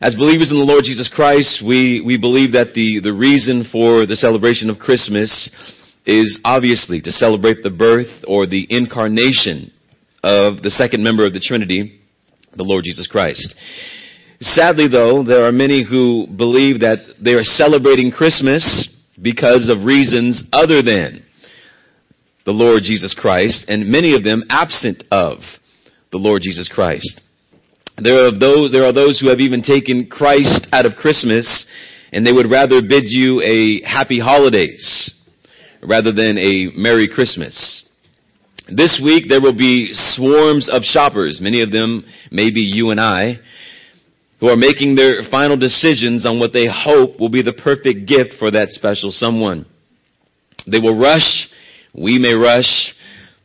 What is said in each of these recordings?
As believers in the Lord Jesus Christ, we, we believe that the, the reason for the celebration of Christmas is obviously to celebrate the birth or the incarnation of the second member of the Trinity, the Lord Jesus Christ. Sadly, though, there are many who believe that they are celebrating Christmas because of reasons other than the Lord Jesus Christ, and many of them absent of the Lord Jesus Christ. There are those, there are those who have even taken Christ out of Christmas and they would rather bid you a happy holidays rather than a Merry Christmas. This week there will be swarms of shoppers, many of them maybe you and I, who are making their final decisions on what they hope will be the perfect gift for that special someone. They will rush, we may rush,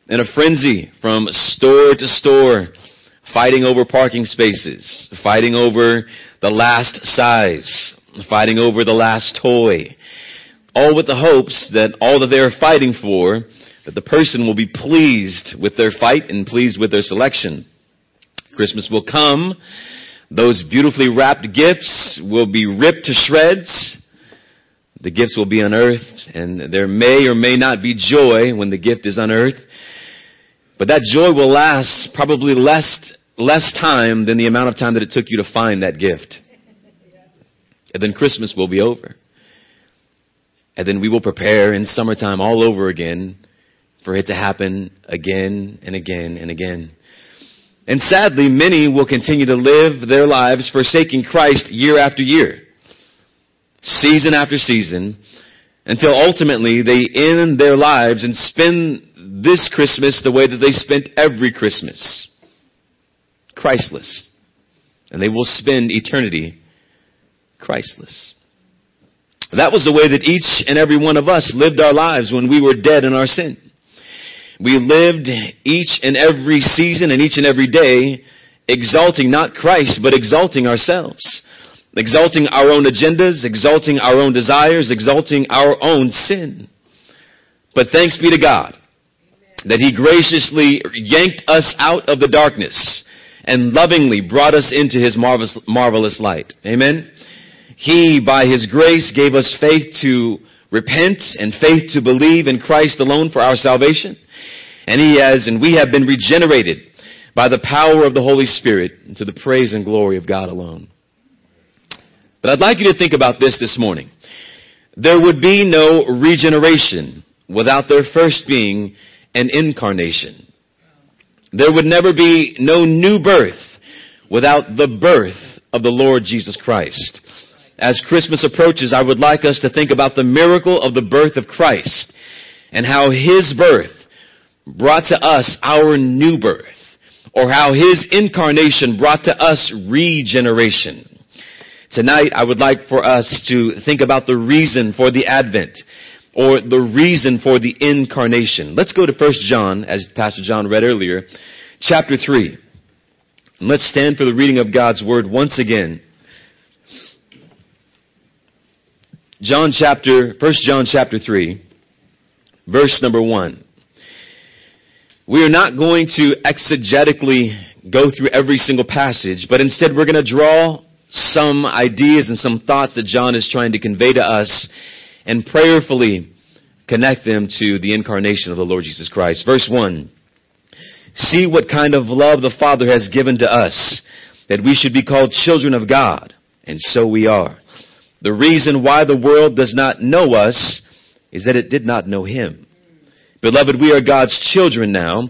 in a frenzy from store to store, fighting over parking spaces, fighting over the last size, fighting over the last toy, all with the hopes that all that they're fighting for, that the person will be pleased with their fight and pleased with their selection. Christmas will come. Those beautifully wrapped gifts will be ripped to shreds. The gifts will be unearthed and there may or may not be joy when the gift is unearthed. But that joy will last probably less, less time than the amount of time that it took you to find that gift. And then Christmas will be over. And then we will prepare in summertime all over again for it to happen again and again and again. And sadly, many will continue to live their lives forsaking Christ year after year, season after season, until ultimately they end their lives and spend this Christmas the way that they spent every Christmas. Christless. And they will spend eternity Christless. That was the way that each and every one of us lived our lives when we were dead in our sin. We lived each and every season and each and every day exalting not Christ, but exalting ourselves. Exalting our own agendas, exalting our own desires, exalting our own sin. But thanks be to God that He graciously yanked us out of the darkness and lovingly brought us into His marvelous, marvelous light. Amen? He, by His grace, gave us faith to repent and faith to believe in Christ alone for our salvation. And He has, and we have been regenerated by the power of the Holy Spirit to the praise and glory of God alone. But I'd like you to think about this this morning. There would be no regeneration without there first being an incarnation. There would never be no new birth without the birth of the Lord Jesus Christ as Christmas approaches, I would like us to think about the miracle of the birth of Christ and how His birth brought to us our new birth or how His incarnation brought to us regeneration. Tonight, I would like for us to think about the reason for the Advent or the reason for the incarnation. Let's go to 1 John, as Pastor John read earlier, chapter 3. And let's stand for the reading of God's Word once again. John chapter, 1 John chapter 3, verse number 1. We are not going to exegetically go through every single passage, but instead we're going to draw some ideas and some thoughts that John is trying to convey to us and prayerfully connect them to the incarnation of the Lord Jesus Christ. Verse 1. See what kind of love the Father has given to us, that we should be called children of God, and so we are. The reason why the world does not know us is that it did not know Him. Beloved, we are God's children now,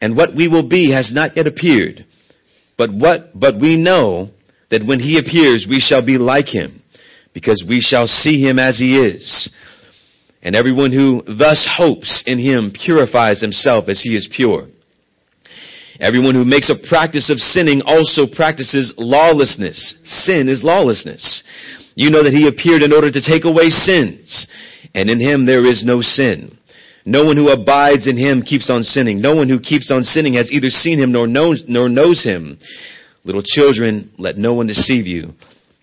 and what we will be has not yet appeared. But what, but we know that when He appears, we shall be like Him, because we shall see Him as He is. And everyone who thus hopes in Him purifies himself as He is pure. Everyone who makes a practice of sinning also practices lawlessness. Sin is lawlessness. You know that he appeared in order to take away sins, and in him there is no sin. No one who abides in him keeps on sinning. No one who keeps on sinning has either seen him nor knows, nor knows him. Little children, let no one deceive you.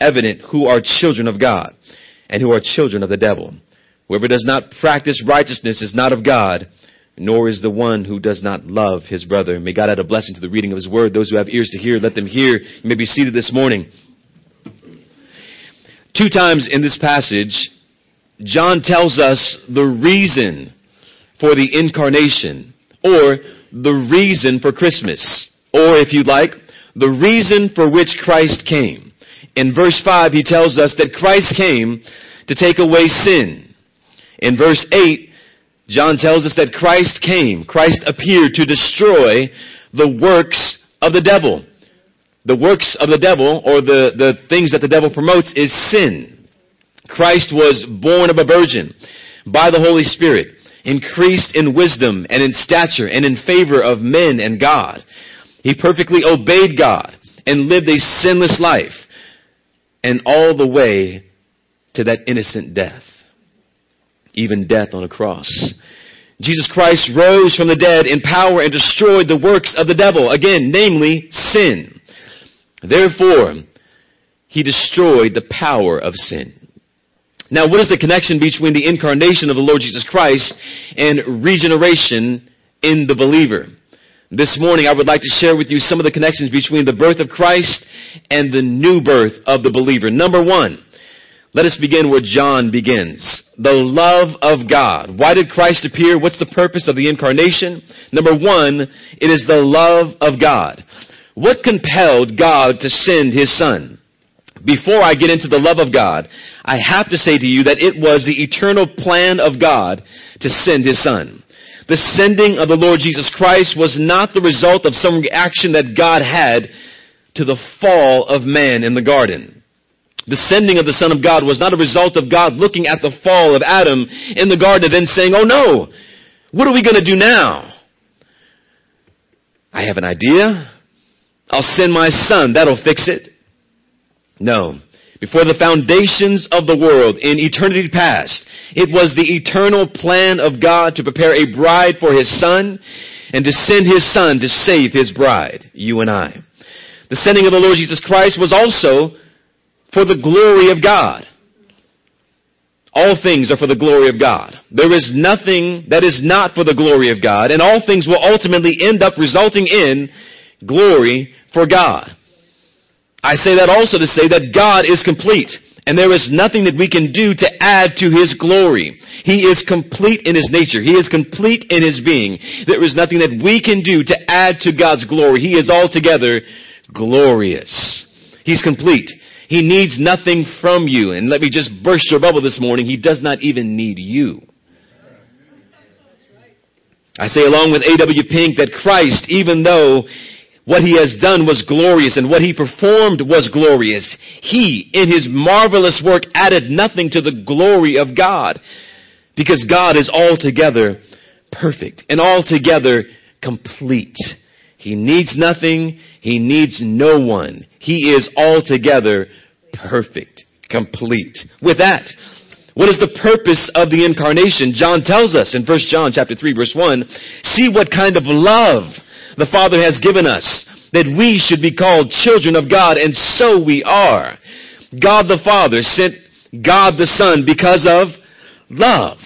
evident who are children of God and who are children of the devil. Whoever does not practice righteousness is not of God, nor is the one who does not love his brother. May God add a blessing to the reading of his word. Those who have ears to hear, let them hear. You may be seated this morning. Two times in this passage, John tells us the reason for the incarnation, or the reason for Christmas, or if you like, the reason for which Christ came. In verse 5, he tells us that Christ came to take away sin. In verse 8, John tells us that Christ came, Christ appeared to destroy the works of the devil. The works of the devil, or the, the things that the devil promotes, is sin. Christ was born of a virgin by the Holy Spirit, increased in wisdom and in stature and in favor of men and God. He perfectly obeyed God and lived a sinless life and all the way to that innocent death, even death on a cross. Jesus Christ rose from the dead in power and destroyed the works of the devil, again, namely sin. Therefore, he destroyed the power of sin. Now, what is the connection between the incarnation of the Lord Jesus Christ and regeneration in the believer? This morning, I would like to share with you some of the connections between the birth of Christ and the new birth of the believer. Number one, let us begin where John begins. The love of God. Why did Christ appear? What's the purpose of the incarnation? Number one, it is the love of God. What compelled God to send His Son? Before I get into the love of God, I have to say to you that it was the eternal plan of God to send His Son. The sending of the Lord Jesus Christ was not the result of some reaction that God had to the fall of man in the garden. The sending of the Son of God was not a result of God looking at the fall of Adam in the garden and then saying, oh no, what are we going to do now? I have an idea. I'll send my son. That'll fix it. No. Before the foundations of the world in eternity past, it was the eternal plan of God to prepare a bride for His Son and to send His Son to save His bride, you and I. The sending of the Lord Jesus Christ was also for the glory of God. All things are for the glory of God. There is nothing that is not for the glory of God, and all things will ultimately end up resulting in glory for God. I say that also to say that God is complete. And there is nothing that we can do to add to His glory. He is complete in His nature. He is complete in His being. There is nothing that we can do to add to God's glory. He is altogether glorious. He's complete. He needs nothing from you. And let me just burst your bubble this morning. He does not even need you. I say along with A.W. Pink that Christ, even though what he has done was glorious and what he performed was glorious. He, in his marvelous work, added nothing to the glory of God because God is altogether perfect and altogether complete. He needs nothing. He needs no one. He is altogether perfect, complete. With that, what is the purpose of the incarnation? John tells us in 1 John chapter 3 verse 1, see what kind of love the Father has given us, that we should be called children of God, and so we are. God the Father sent God the Son because of love.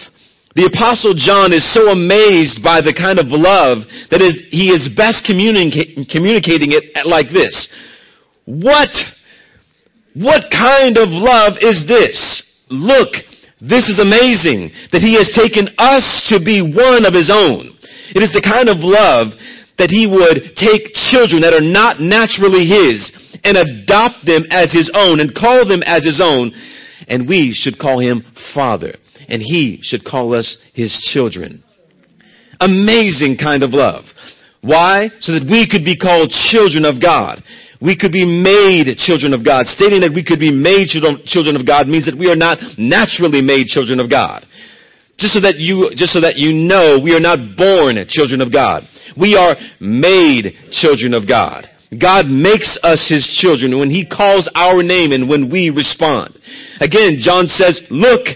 The apostle John is so amazed by the kind of love that is, he is best communica- communicating it like this. What, what kind of love is this? Look, this is amazing that he has taken us to be one of his own. It is the kind of love that he would take children that are not naturally his and adopt them as his own and call them as his own. And we should call him Father. And he should call us his children. Amazing kind of love. Why? So that we could be called children of God. We could be made children of God. Stating that we could be made children of God means that we are not naturally made children of God. Just so that you, just so that you know, we are not born children of God. We are made children of God. God makes us His children when He calls our name and when we respond. Again, John says, look,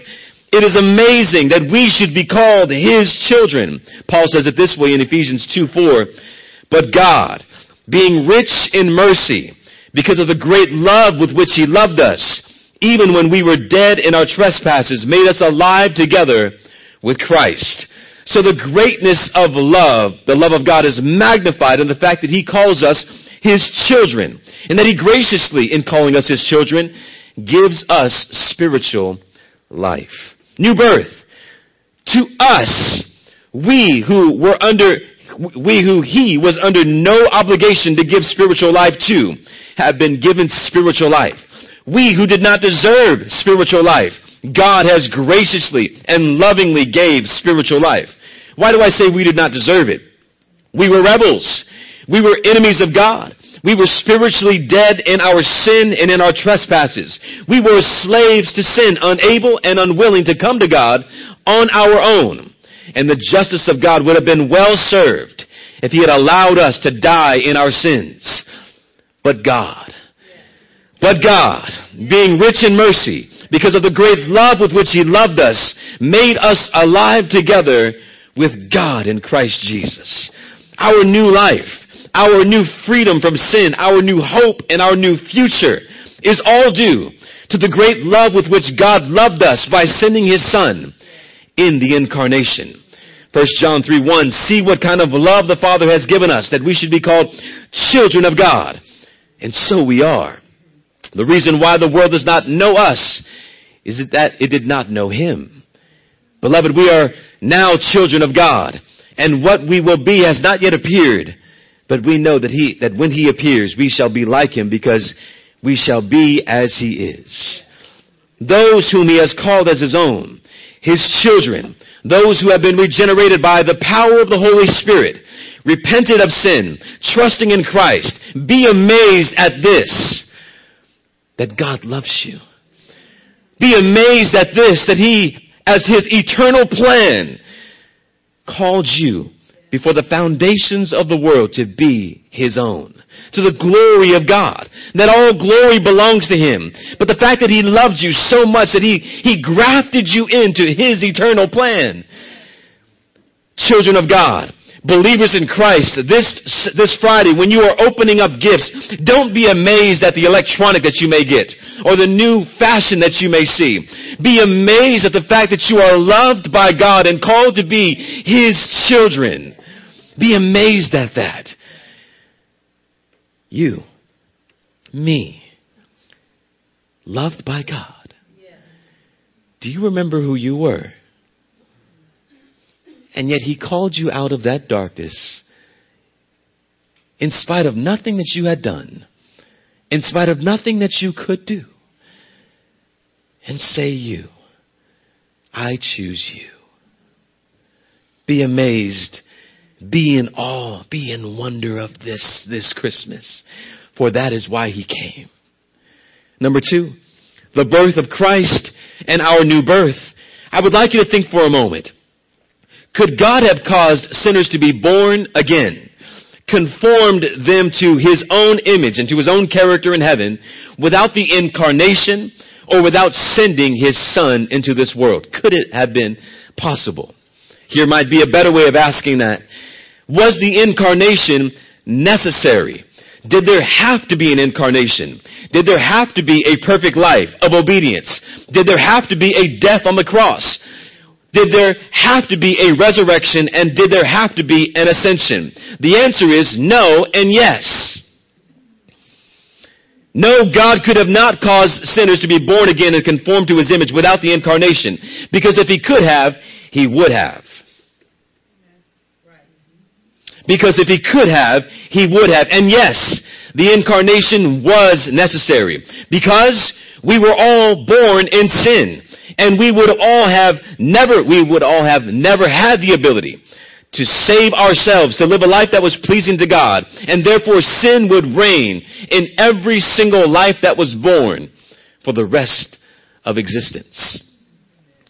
it is amazing that we should be called His children. Paul says it this way in Ephesians 2 4. But God, being rich in mercy, because of the great love with which He loved us, even when we were dead in our trespasses, made us alive together with Christ. So the greatness of love, the love of God is magnified in the fact that He calls us His children. And that He graciously, in calling us His children, gives us spiritual life. New birth. To us, we who were under, we who He was under no obligation to give spiritual life to, have been given spiritual life. We who did not deserve spiritual life, God has graciously and lovingly gave spiritual life. Why do I say we did not deserve it? We were rebels. We were enemies of God. We were spiritually dead in our sin and in our trespasses. We were slaves to sin, unable and unwilling to come to God on our own. And the justice of God would have been well served if He had allowed us to die in our sins. But God, but God, being rich in mercy, because of the great love with which He loved us, made us alive together with God in Christ Jesus. Our new life, our new freedom from sin, our new hope, and our new future is all due to the great love with which God loved us by sending His Son in the incarnation. 1 John 3 1, see what kind of love the Father has given us that we should be called children of God. And so we are. The reason why the world does not know us is that it did not know Him. Beloved, we are now children of God, and what we will be has not yet appeared, but we know that He, that when He appears, we shall be like Him because we shall be as He is. Those whom He has called as His own, His children, those who have been regenerated by the power of the Holy Spirit, repented of sin, trusting in Christ, be amazed at this, that God loves you. Be amazed at this, that He, as His eternal plan, called you before the foundations of the world to be His own. To the glory of God. That all glory belongs to Him. But the fact that He loved you so much that He, He grafted you into His eternal plan. Children of God, believers in Christ, this, this Friday, when you are opening up gifts, don't be amazed at the electronic that you may get or the new fashion that you may see. Be amazed at the fact that you are loved by God and called to be His children. Be amazed at that. You, me, loved by God. Do you remember who you were? And yet he called you out of that darkness in spite of nothing that you had done, in spite of nothing that you could do. And say you, I choose you. Be amazed, be in awe, be in wonder of this, this Christmas, for that is why he came. Number two, the birth of Christ and our new birth. I would like you to think for a moment. Could God have caused sinners to be born again, conformed them to His own image and to His own character in heaven without the incarnation or without sending His Son into this world? Could it have been possible? Here might be a better way of asking that. Was the incarnation necessary? Did there have to be an incarnation? Did there have to be a perfect life of obedience? Did there have to be a death on the cross? Did there have to be a resurrection and did there have to be an ascension? The answer is no and yes. No, God could have not caused sinners to be born again and conform to His image without the incarnation. Because if He could have, He would have. Because if He could have, He would have. And yes, the incarnation was necessary. Because we were all born in sin. And we would all have never, we would all have never had the ability to save ourselves, to live a life that was pleasing to God. And therefore sin would reign in every single life that was born for the rest of existence.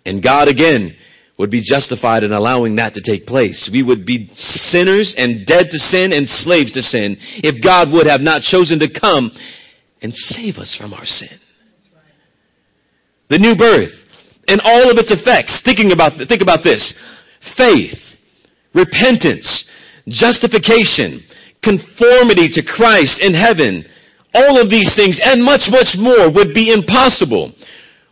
And God again would be justified in allowing that to take place. We would be sinners and dead to sin and slaves to sin if God would have not chosen to come and save us from our sin. The new birth and all of its effects. Thinking about, think about this. Faith, repentance, justification, conformity to Christ in heaven, all of these things and much, much more would be impossible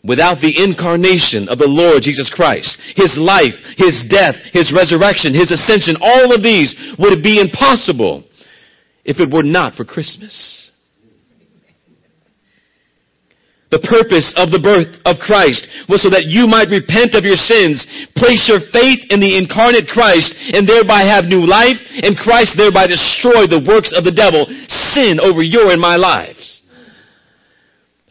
without the incarnation of the Lord Jesus Christ. His life, His death, His resurrection, His ascension, all of these would be impossible if it were not for Christmas. The purpose of the birth of Christ was so that you might repent of your sins, place your faith in the incarnate Christ, and thereby have new life, and Christ thereby destroy the works of the devil, sin over your and my lives.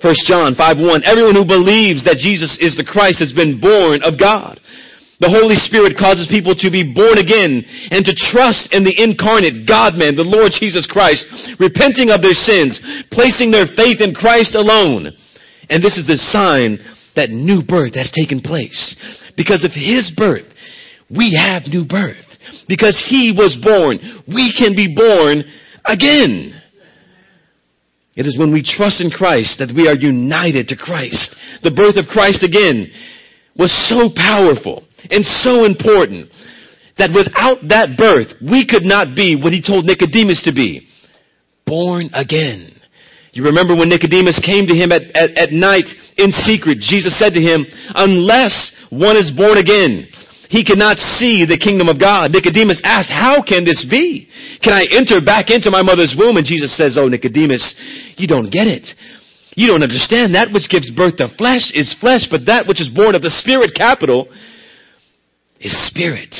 1 John 5 1, everyone who believes that Jesus is the Christ has been born of God. The Holy Spirit causes people to be born again and to trust in the incarnate God-man, the Lord Jesus Christ, repenting of their sins, placing their faith in Christ alone and this is the sign that new birth has taken place. Because of his birth, we have new birth. Because he was born, we can be born again. It is when we trust in Christ that we are united to Christ. The birth of Christ again was so powerful and so important that without that birth, we could not be what he told Nicodemus to be. Born again. You remember when Nicodemus came to him at, at, at night in secret, Jesus said to him, unless one is born again, he cannot see the kingdom of God. Nicodemus asked, how can this be? Can I enter back into my mother's womb? And Jesus says, oh Nicodemus, you don't get it. You don't understand. That which gives birth to flesh is flesh, but that which is born of the spirit capital is spirit.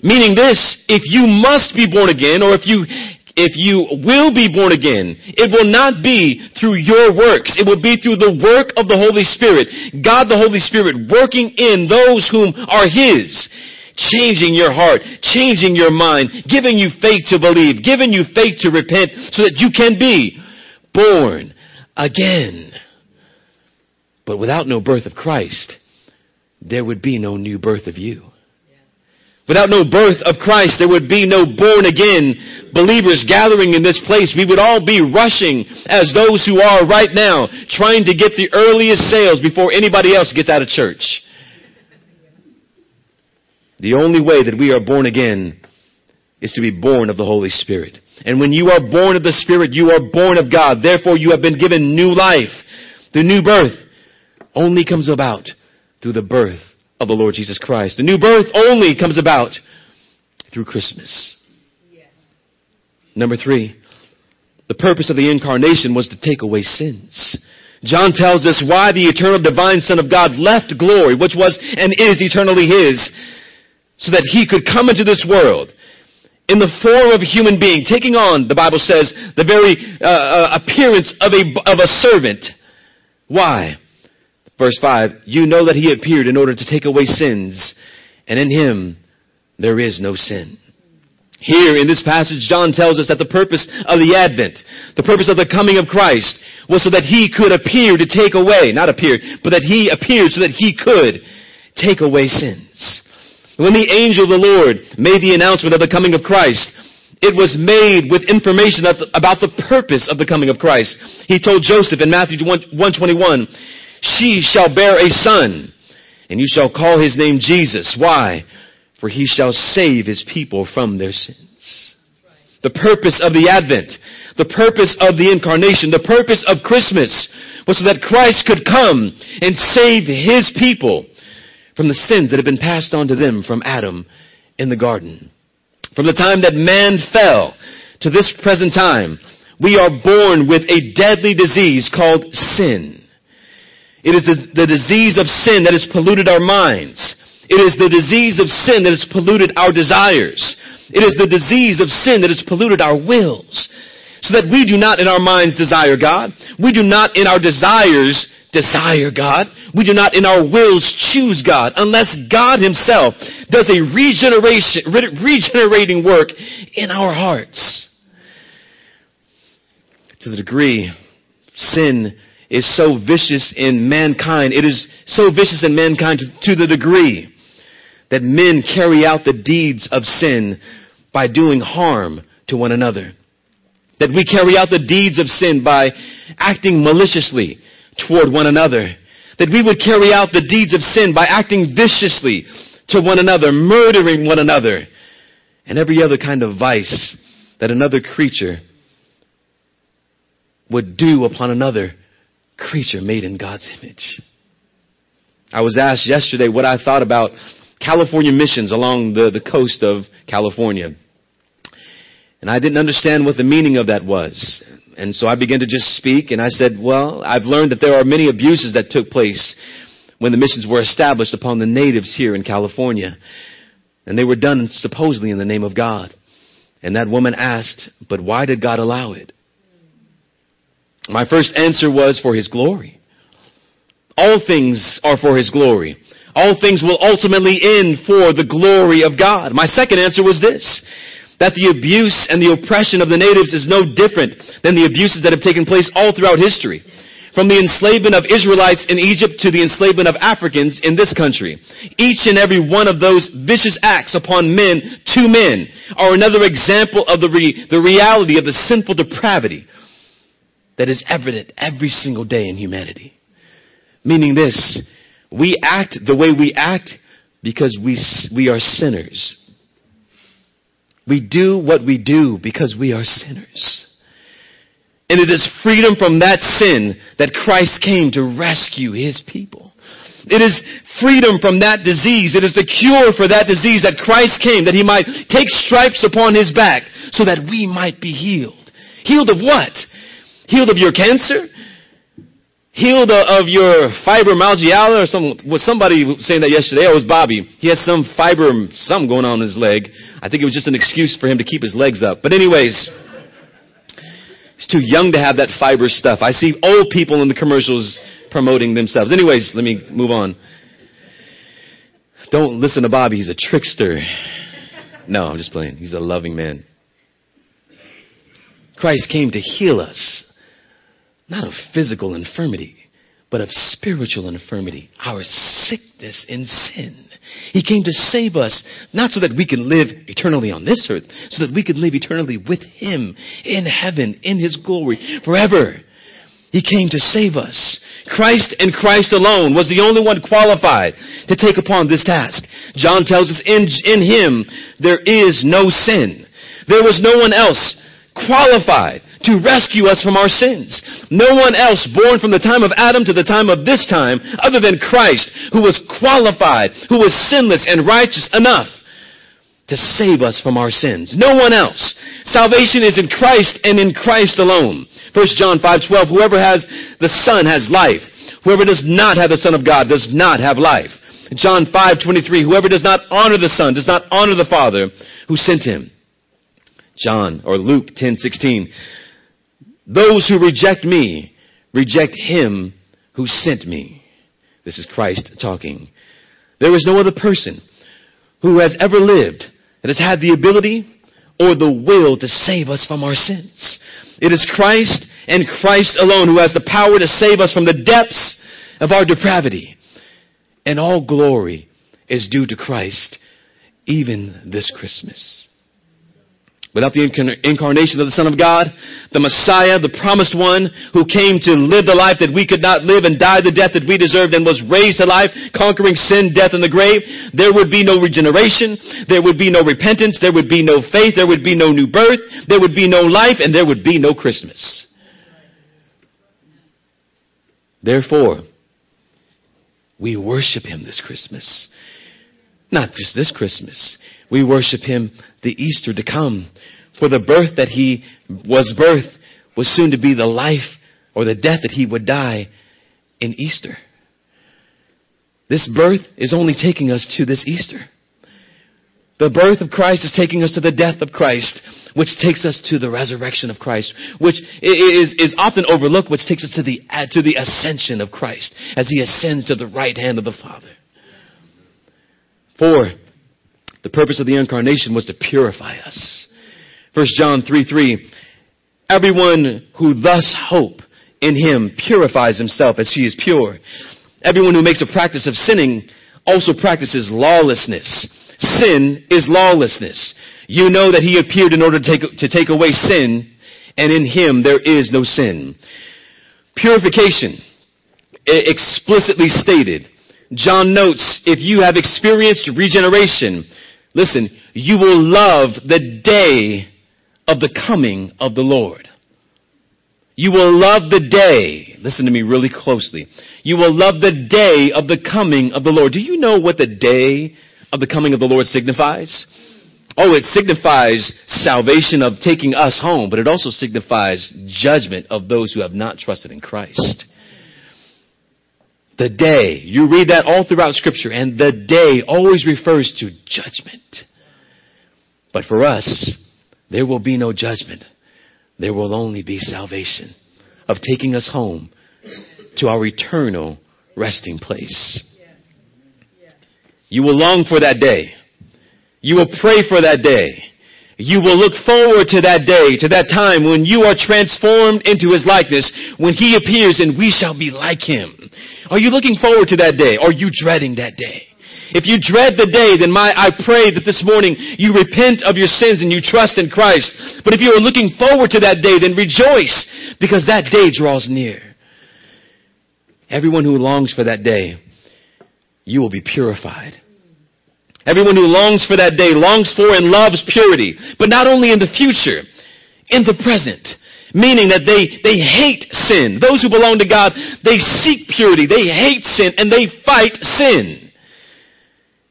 Meaning this, if you must be born again, or if you if you will be born again, it will not be through your works. It will be through the work of the Holy Spirit. God the Holy Spirit working in those whom are His. Changing your heart, changing your mind, giving you faith to believe, giving you faith to repent so that you can be born again. But without no birth of Christ, there would be no new birth of you. Without no birth of Christ, there would be no born again believers gathering in this place. We would all be rushing as those who are right now, trying to get the earliest sales before anybody else gets out of church. The only way that we are born again is to be born of the Holy Spirit. And when you are born of the Spirit, you are born of God. Therefore, you have been given new life. The new birth only comes about through the birth of the Lord Jesus Christ. The new birth only comes about through Christmas. Number three, the purpose of the incarnation was to take away sins. John tells us why the eternal divine Son of God left glory, which was and is eternally His, so that He could come into this world in the form of a human being, taking on, the Bible says, the very uh, uh appearance of a, of a servant. Why? Verse 5, you know that he appeared in order to take away sins, and in him there is no sin. Here in this passage, John tells us that the purpose of the Advent, the purpose of the coming of Christ, was so that he could appear to take away, not appear, but that he appeared so that he could take away sins. When the angel of the Lord made the announcement of the coming of Christ, it was made with information about the purpose of the coming of Christ. He told Joseph in Matthew 121, she shall bear a son, and you shall call his name Jesus. Why? For he shall save his people from their sins. The purpose of the Advent, the purpose of the incarnation, the purpose of Christmas was so that Christ could come and save his people from the sins that had been passed on to them from Adam in the garden. From the time that man fell to this present time, we are born with a deadly disease called sin. It is the, the disease of sin that has polluted our minds. It is the disease of sin that has polluted our desires. It is the disease of sin that has polluted our wills. So that we do not in our minds desire God. We do not in our desires desire God. We do not in our wills choose God unless God himself does a regeneration, regenerating work in our hearts. To the degree sin is so vicious in mankind. It is so vicious in mankind to, to the degree that men carry out the deeds of sin by doing harm to one another. That we carry out the deeds of sin by acting maliciously toward one another. That we would carry out the deeds of sin by acting viciously to one another, murdering one another, and every other kind of vice that another creature would do upon another creature made in God's image. I was asked yesterday what I thought about California missions along the, the coast of California. And I didn't understand what the meaning of that was. And so I began to just speak and I said, well, I've learned that there are many abuses that took place when the missions were established upon the natives here in California. And they were done supposedly in the name of God. And that woman asked, but why did God allow it? My first answer was for His glory. All things are for His glory. All things will ultimately end for the glory of God. My second answer was this. That the abuse and the oppression of the natives is no different than the abuses that have taken place all throughout history. From the enslavement of Israelites in Egypt to the enslavement of Africans in this country. Each and every one of those vicious acts upon men to men are another example of the, re- the reality of the sinful depravity that is evident every single day in humanity. Meaning this, we act the way we act because we, we are sinners. We do what we do because we are sinners. And it is freedom from that sin that Christ came to rescue His people. It is freedom from that disease. It is the cure for that disease that Christ came, that He might take stripes upon His back so that we might be healed. Healed of what? Healed of your cancer? Healed of your fibromyalgia or some, was somebody saying that yesterday? Oh, it was Bobby. He has some fiber, something going on in his leg. I think it was just an excuse for him to keep his legs up. But anyways, he's too young to have that fiber stuff. I see old people in the commercials promoting themselves. Anyways, let me move on. Don't listen to Bobby. He's a trickster. No, I'm just playing. He's a loving man. Christ came to heal us not of physical infirmity, but of spiritual infirmity, our sickness in sin. He came to save us, not so that we can live eternally on this earth, so that we could live eternally with Him in heaven, in His glory, forever. He came to save us. Christ and Christ alone was the only one qualified to take upon this task. John tells us in, in Him there is no sin. There was no one else qualified to rescue us from our sins. No one else born from the time of Adam to the time of this time other than Christ who was qualified, who was sinless and righteous enough to save us from our sins. No one else. Salvation is in Christ and in Christ alone. 1 John 5:12 Whoever has the Son has life. Whoever does not have the Son of God does not have life. John 5:23 Whoever does not honor the Son does not honor the Father who sent him. John or Luke 10:16 Those who reject me reject him who sent me. This is Christ talking. There is no other person who has ever lived that has had the ability or the will to save us from our sins. It is Christ and Christ alone who has the power to save us from the depths of our depravity. And all glory is due to Christ even this Christmas. Without the incarnation of the Son of God, the Messiah, the promised one, who came to live the life that we could not live and die the death that we deserved and was raised to life, conquering sin, death, and the grave, there would be no regeneration, there would be no repentance, there would be no faith, there would be no new birth, there would be no life, and there would be no Christmas. Therefore, we worship Him this Christmas. Not just this Christmas. We worship Him the Easter to come. For the birth that He was birth was soon to be the life or the death that He would die in Easter. This birth is only taking us to this Easter. The birth of Christ is taking us to the death of Christ, which takes us to the resurrection of Christ, which is, is often overlooked, which takes us to the, to the ascension of Christ as He ascends to the right hand of the Father. For the purpose of the incarnation was to purify us. 1 John 3 3. Everyone who thus hope in him purifies himself as he is pure. Everyone who makes a practice of sinning also practices lawlessness. Sin is lawlessness. You know that he appeared in order to take, to take away sin, and in him there is no sin. Purification, explicitly stated. John notes, if you have experienced regeneration, listen, you will love the day of the coming of the Lord. You will love the day. Listen to me really closely. You will love the day of the coming of the Lord. Do you know what the day of the coming of the Lord signifies? Oh, it signifies salvation of taking us home, but it also signifies judgment of those who have not trusted in Christ. The day. You read that all throughout scripture and the day always refers to judgment. But for us, there will be no judgment. There will only be salvation of taking us home to our eternal resting place. You will long for that day. You will pray for that day. You will look forward to that day, to that time when you are transformed into His likeness, when He appears and we shall be like Him. Are you looking forward to that day? Are you dreading that day? If you dread the day, then my, I pray that this morning you repent of your sins and you trust in Christ. But if you are looking forward to that day, then rejoice because that day draws near. Everyone who longs for that day, you will be purified. Everyone who longs for that day longs for and loves purity, but not only in the future, in the present. Meaning that they, they hate sin. Those who belong to God, they seek purity, they hate sin, and they fight sin.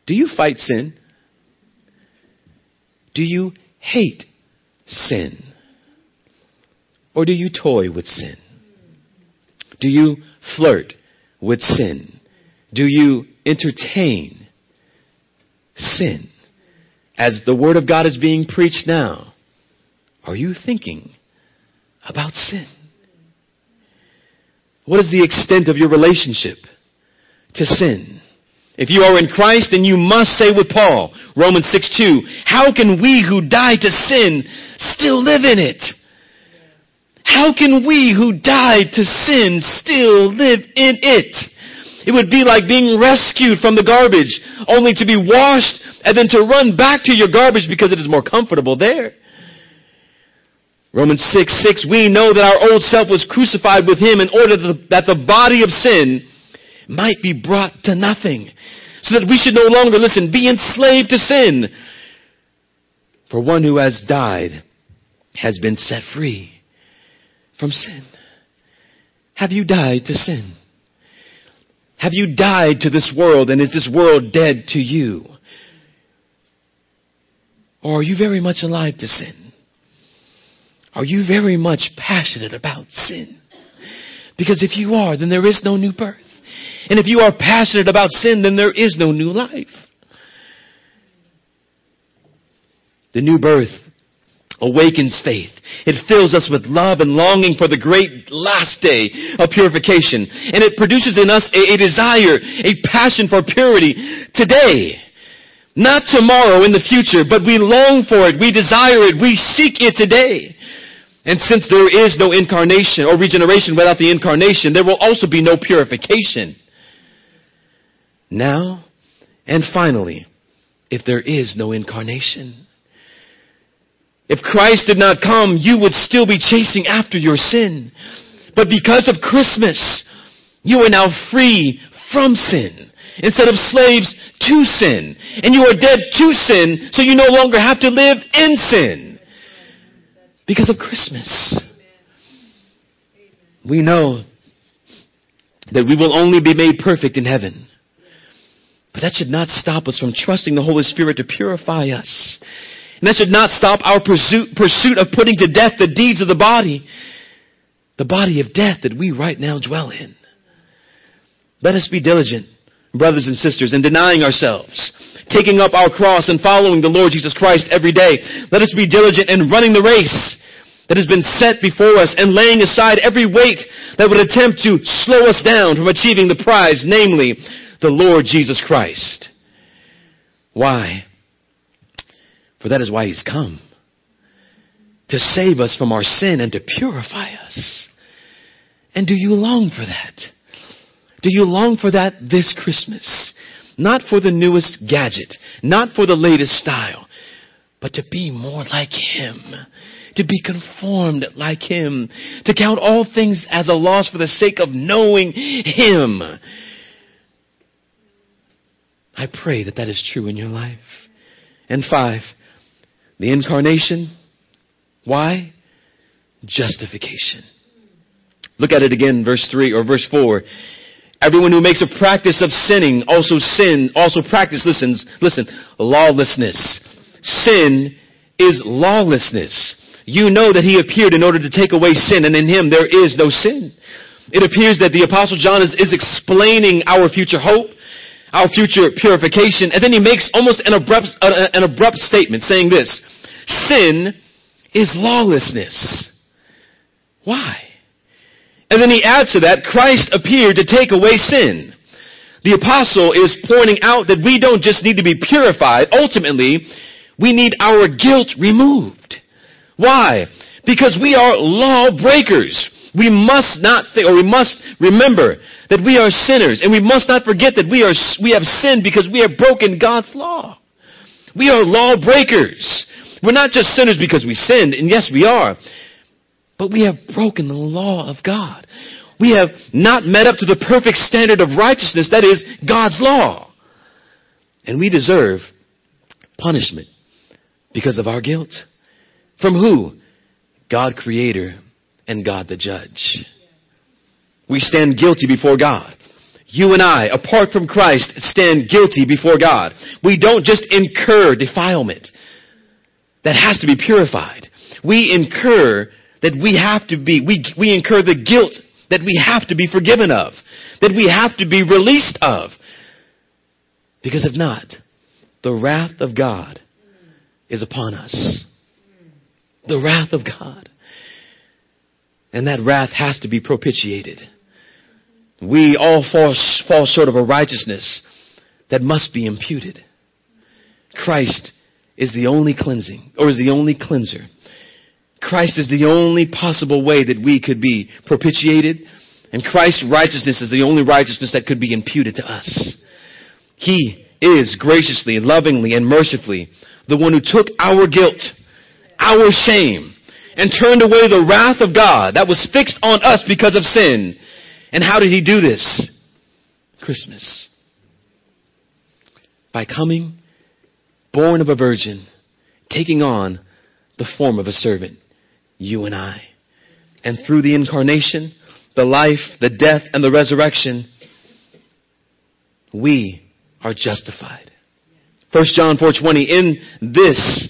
Do you fight sin? Do you hate sin? Or do you toy with sin? Do you flirt with sin? Do you entertain sin. As the Word of God is being preached now, are you thinking about sin? What is the extent of your relationship to sin? If you are in Christ, then you must say with Paul, Romans 6 2, how can we who died to sin still live in it? How can we who died to sin still live in it? It would be like being rescued from the garbage, only to be washed and then to run back to your garbage because it is more comfortable there. Romans 6, 6, we know that our old self was crucified with him in order that the body of sin might be brought to nothing. So that we should no longer, listen, be enslaved to sin. For one who has died has been set free from sin. Have you died to sin? Have you died to this world and is this world dead to you? Or are you very much alive to sin? Are you very much passionate about sin? Because if you are, then there is no new birth. And if you are passionate about sin, then there is no new life. The new birth awakens faith. It fills us with love and longing for the great last day of purification. And it produces in us a, a desire, a passion for purity today. Not tomorrow in the future, but we long for it, we desire it, we seek it today. And since there is no incarnation or regeneration without the incarnation, there will also be no purification. Now and finally, if there is no incarnation, if Christ did not come, you would still be chasing after your sin. But because of Christmas, you are now free from sin instead of slaves to sin. And you are dead to sin, so you no longer have to live in sin. Because of Christmas. We know that we will only be made perfect in heaven. But that should not stop us from trusting the Holy Spirit to purify us and that should not stop our pursuit, pursuit of putting to death the deeds of the body, the body of death that we right now dwell in. Let us be diligent, brothers and sisters, in denying ourselves, taking up our cross and following the Lord Jesus Christ every day. Let us be diligent in running the race that has been set before us and laying aside every weight that would attempt to slow us down from achieving the prize, namely the Lord Jesus Christ. Why? For that is why He's come. To save us from our sin and to purify us. And do you long for that? Do you long for that this Christmas? not for the newest gadget, not for the latest style, but to be more like Him, to be conformed like Him, to count all things as a loss for the sake of knowing Him. I pray that that is true in your life. And five, the incarnation. Why? Justification. Look at it again, verse 3 or verse 4. Everyone who makes a practice of sinning also sin, also practice, listens, listen, lawlessness. Sin is lawlessness. You know that he appeared in order to take away sin, and in him there is no sin. It appears that the apostle John is, is explaining our future hope, our future purification, and then he makes almost an abrupt, uh, an abrupt statement saying this, sin is lawlessness. Why? And then he adds to that, Christ appeared to take away sin. The apostle is pointing out that we don't just need to be purified. Ultimately, we need our guilt removed. Why? Because we are lawbreakers. We must not think, or we must remember that we are sinners, and we must not forget that we are, we have sinned because we have broken God's law. We are lawbreakers. We're not just sinners because we sinned, and yes, we are. But we have broken the law of God. We have not met up to the perfect standard of righteousness that is God's law. And we deserve punishment because of our guilt. From who? God creator and God the judge. We stand guilty before God. You and I, apart from Christ, stand guilty before God. We don't just incur defilement that has to be purified. We incur that we have to be, we, we incur the guilt that we have to be forgiven of, that we have to be released of. Because if not, the wrath of God is upon us. The wrath of God. And that wrath has to be propitiated. We all fall, fall short of a righteousness that must be imputed. Christ is the only cleansing, or is the only cleanser Christ is the only possible way that we could be propitiated, and Christ's righteousness is the only righteousness that could be imputed to us. He is graciously, lovingly, and mercifully the one who took our guilt, our shame, and turned away the wrath of God that was fixed on us because of sin. And how did he do this? Christmas. By coming, born of a virgin, taking on the form of a servant you and I. And through the incarnation, the life, the death, and the resurrection, we are justified. 1 John 4:20 in this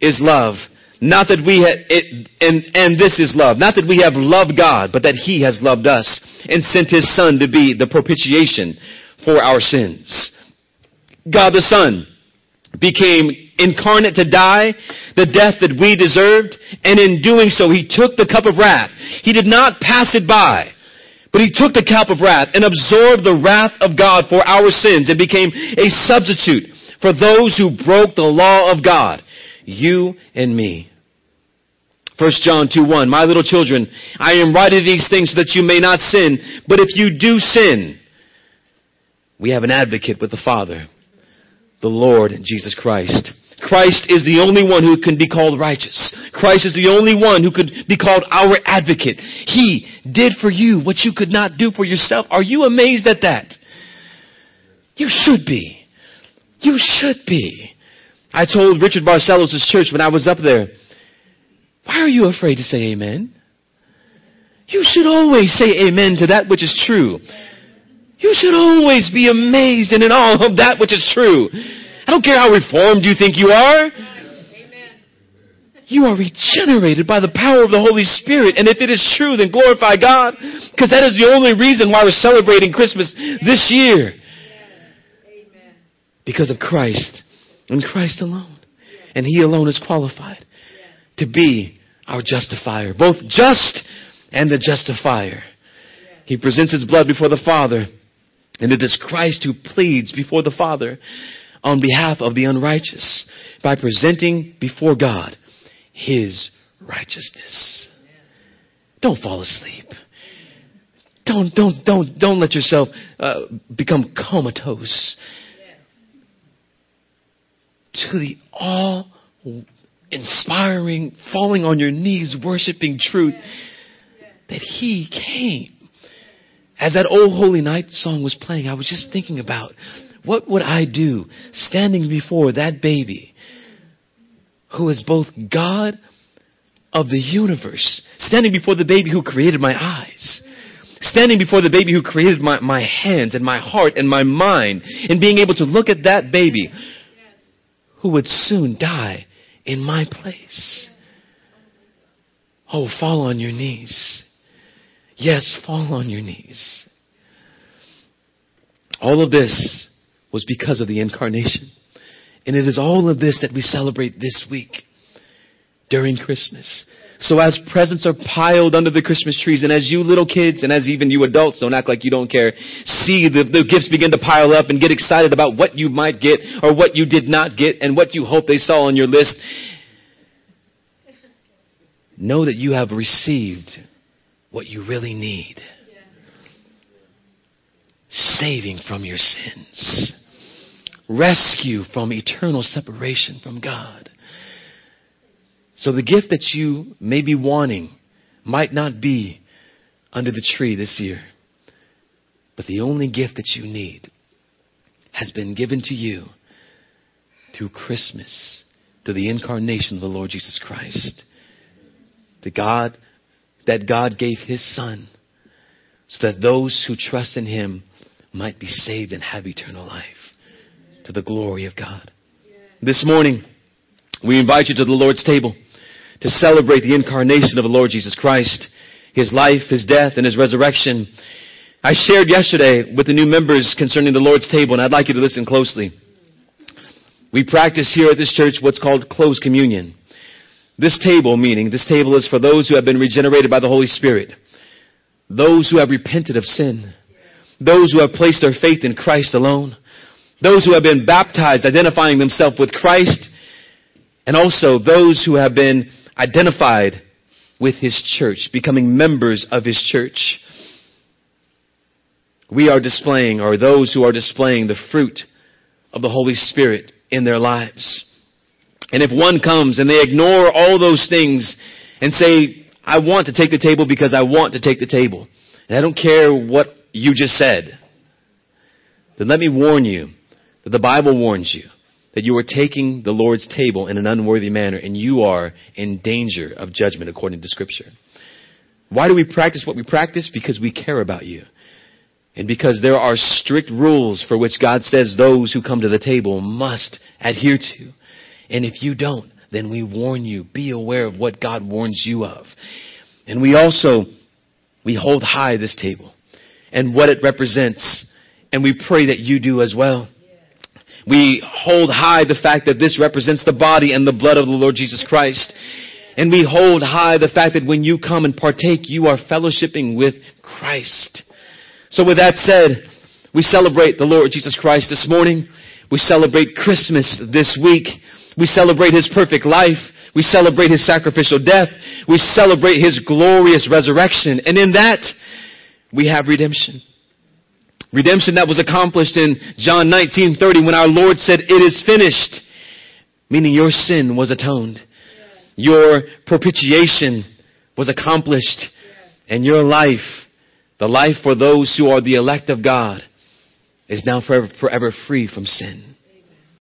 is love not that we had it, and and this is love not that we have loved God but that he has loved us and sent his son to be the propitiation for our sins God the son became incarnate to die the death that we deserved, and in doing so, he took the cup of wrath. He did not pass it by, but he took the cup of wrath and absorbed the wrath of God for our sins and became a substitute for those who broke the law of God, you and me. 1 John 2 1, My little children, I am writing these things so that you may not sin, but if you do sin, we have an advocate with the Father, the Lord Jesus Christ. Christ is the only one who can be called righteous. Christ is the only one who could be called our advocate. He did for you what you could not do for yourself. Are you amazed at that? You should be. You should be. I told Richard Barcellos' church when I was up there, why are you afraid to say amen? You should always say amen to that which is true. You should always be amazed and in awe of that which is true. I don't care how reformed you think you are. You are regenerated by the power of the Holy Spirit. And if it is true, then glorify God. Because that is the only reason why we're celebrating Christmas this year. Because of Christ and Christ alone. And He alone is qualified to be our justifier. Both just and the justifier. He presents His blood before the Father. And it is Christ who pleads before the Father on behalf of the unrighteous by presenting before God His righteousness. Don't fall asleep. Don't, don't, don't, don't let yourself uh, become comatose. to the all inspiring, falling on your knees, worshiping truth that He came. As that old Holy Night song was playing, I was just thinking about what would I do standing before that baby who is both God of the universe, standing before the baby who created my eyes, standing before the baby who created my, my hands and my heart and my mind, and being able to look at that baby who would soon die in my place. Oh, fall on your knees. Yes, fall on your knees. All of this was because of the incarnation. And it is all of this that we celebrate this week during Christmas. So as presents are piled under the Christmas trees, and as you little kids, and as even you adults, don't act like you don't care, see the, the gifts begin to pile up and get excited about what you might get or what you did not get and what you hope they saw on your list. Know that you have received what you really need. Saving from your sins. Rescue from eternal separation from God. So the gift that you may be wanting might not be under the tree this year. But the only gift that you need has been given to you through Christmas, through the incarnation of the Lord Jesus Christ. The God, that God gave His Son so that those who trust in Him might be saved and have eternal life to the glory of God. This morning, we invite you to the Lord's table to celebrate the incarnation of the Lord Jesus Christ, His life, His death, and His resurrection. I shared yesterday with the new members concerning the Lord's table, and I'd like you to listen closely. We practice here at this church what's called closed communion. This table, meaning this table is for those who have been regenerated by the Holy Spirit, those who have repented of sin, those who have placed their faith in Christ alone, those who have been baptized, identifying themselves with Christ, and also those who have been identified with His church, becoming members of His church. We are displaying, or those who are displaying the fruit of the Holy Spirit in their lives. And if one comes and they ignore all those things and say, I want to take the table because I want to take the table, and I don't care what you just said, then let me warn you that the Bible warns you that you are taking the Lord's table in an unworthy manner and you are in danger of judgment according to Scripture. Why do we practice what we practice? Because we care about you. And because there are strict rules for which God says those who come to the table must adhere to. And if you don't, then we warn you, be aware of what God warns you of. And we also, we hold high this table and what it represents. And we pray that you do as well. We hold high the fact that this represents the body and the blood of the Lord Jesus Christ. And we hold high the fact that when you come and partake, you are fellowshipping with Christ. So with that said, we celebrate the Lord Jesus Christ this morning. We celebrate Christmas this week. We celebrate His perfect life. We celebrate His sacrificial death. We celebrate His glorious resurrection. And in that, we have redemption. Redemption that was accomplished in John 19:30 when our Lord said, "It is finished," meaning your sin was atoned. Your propitiation was accomplished and your life, the life for those who are the elect of God, is now forever, forever free from sin.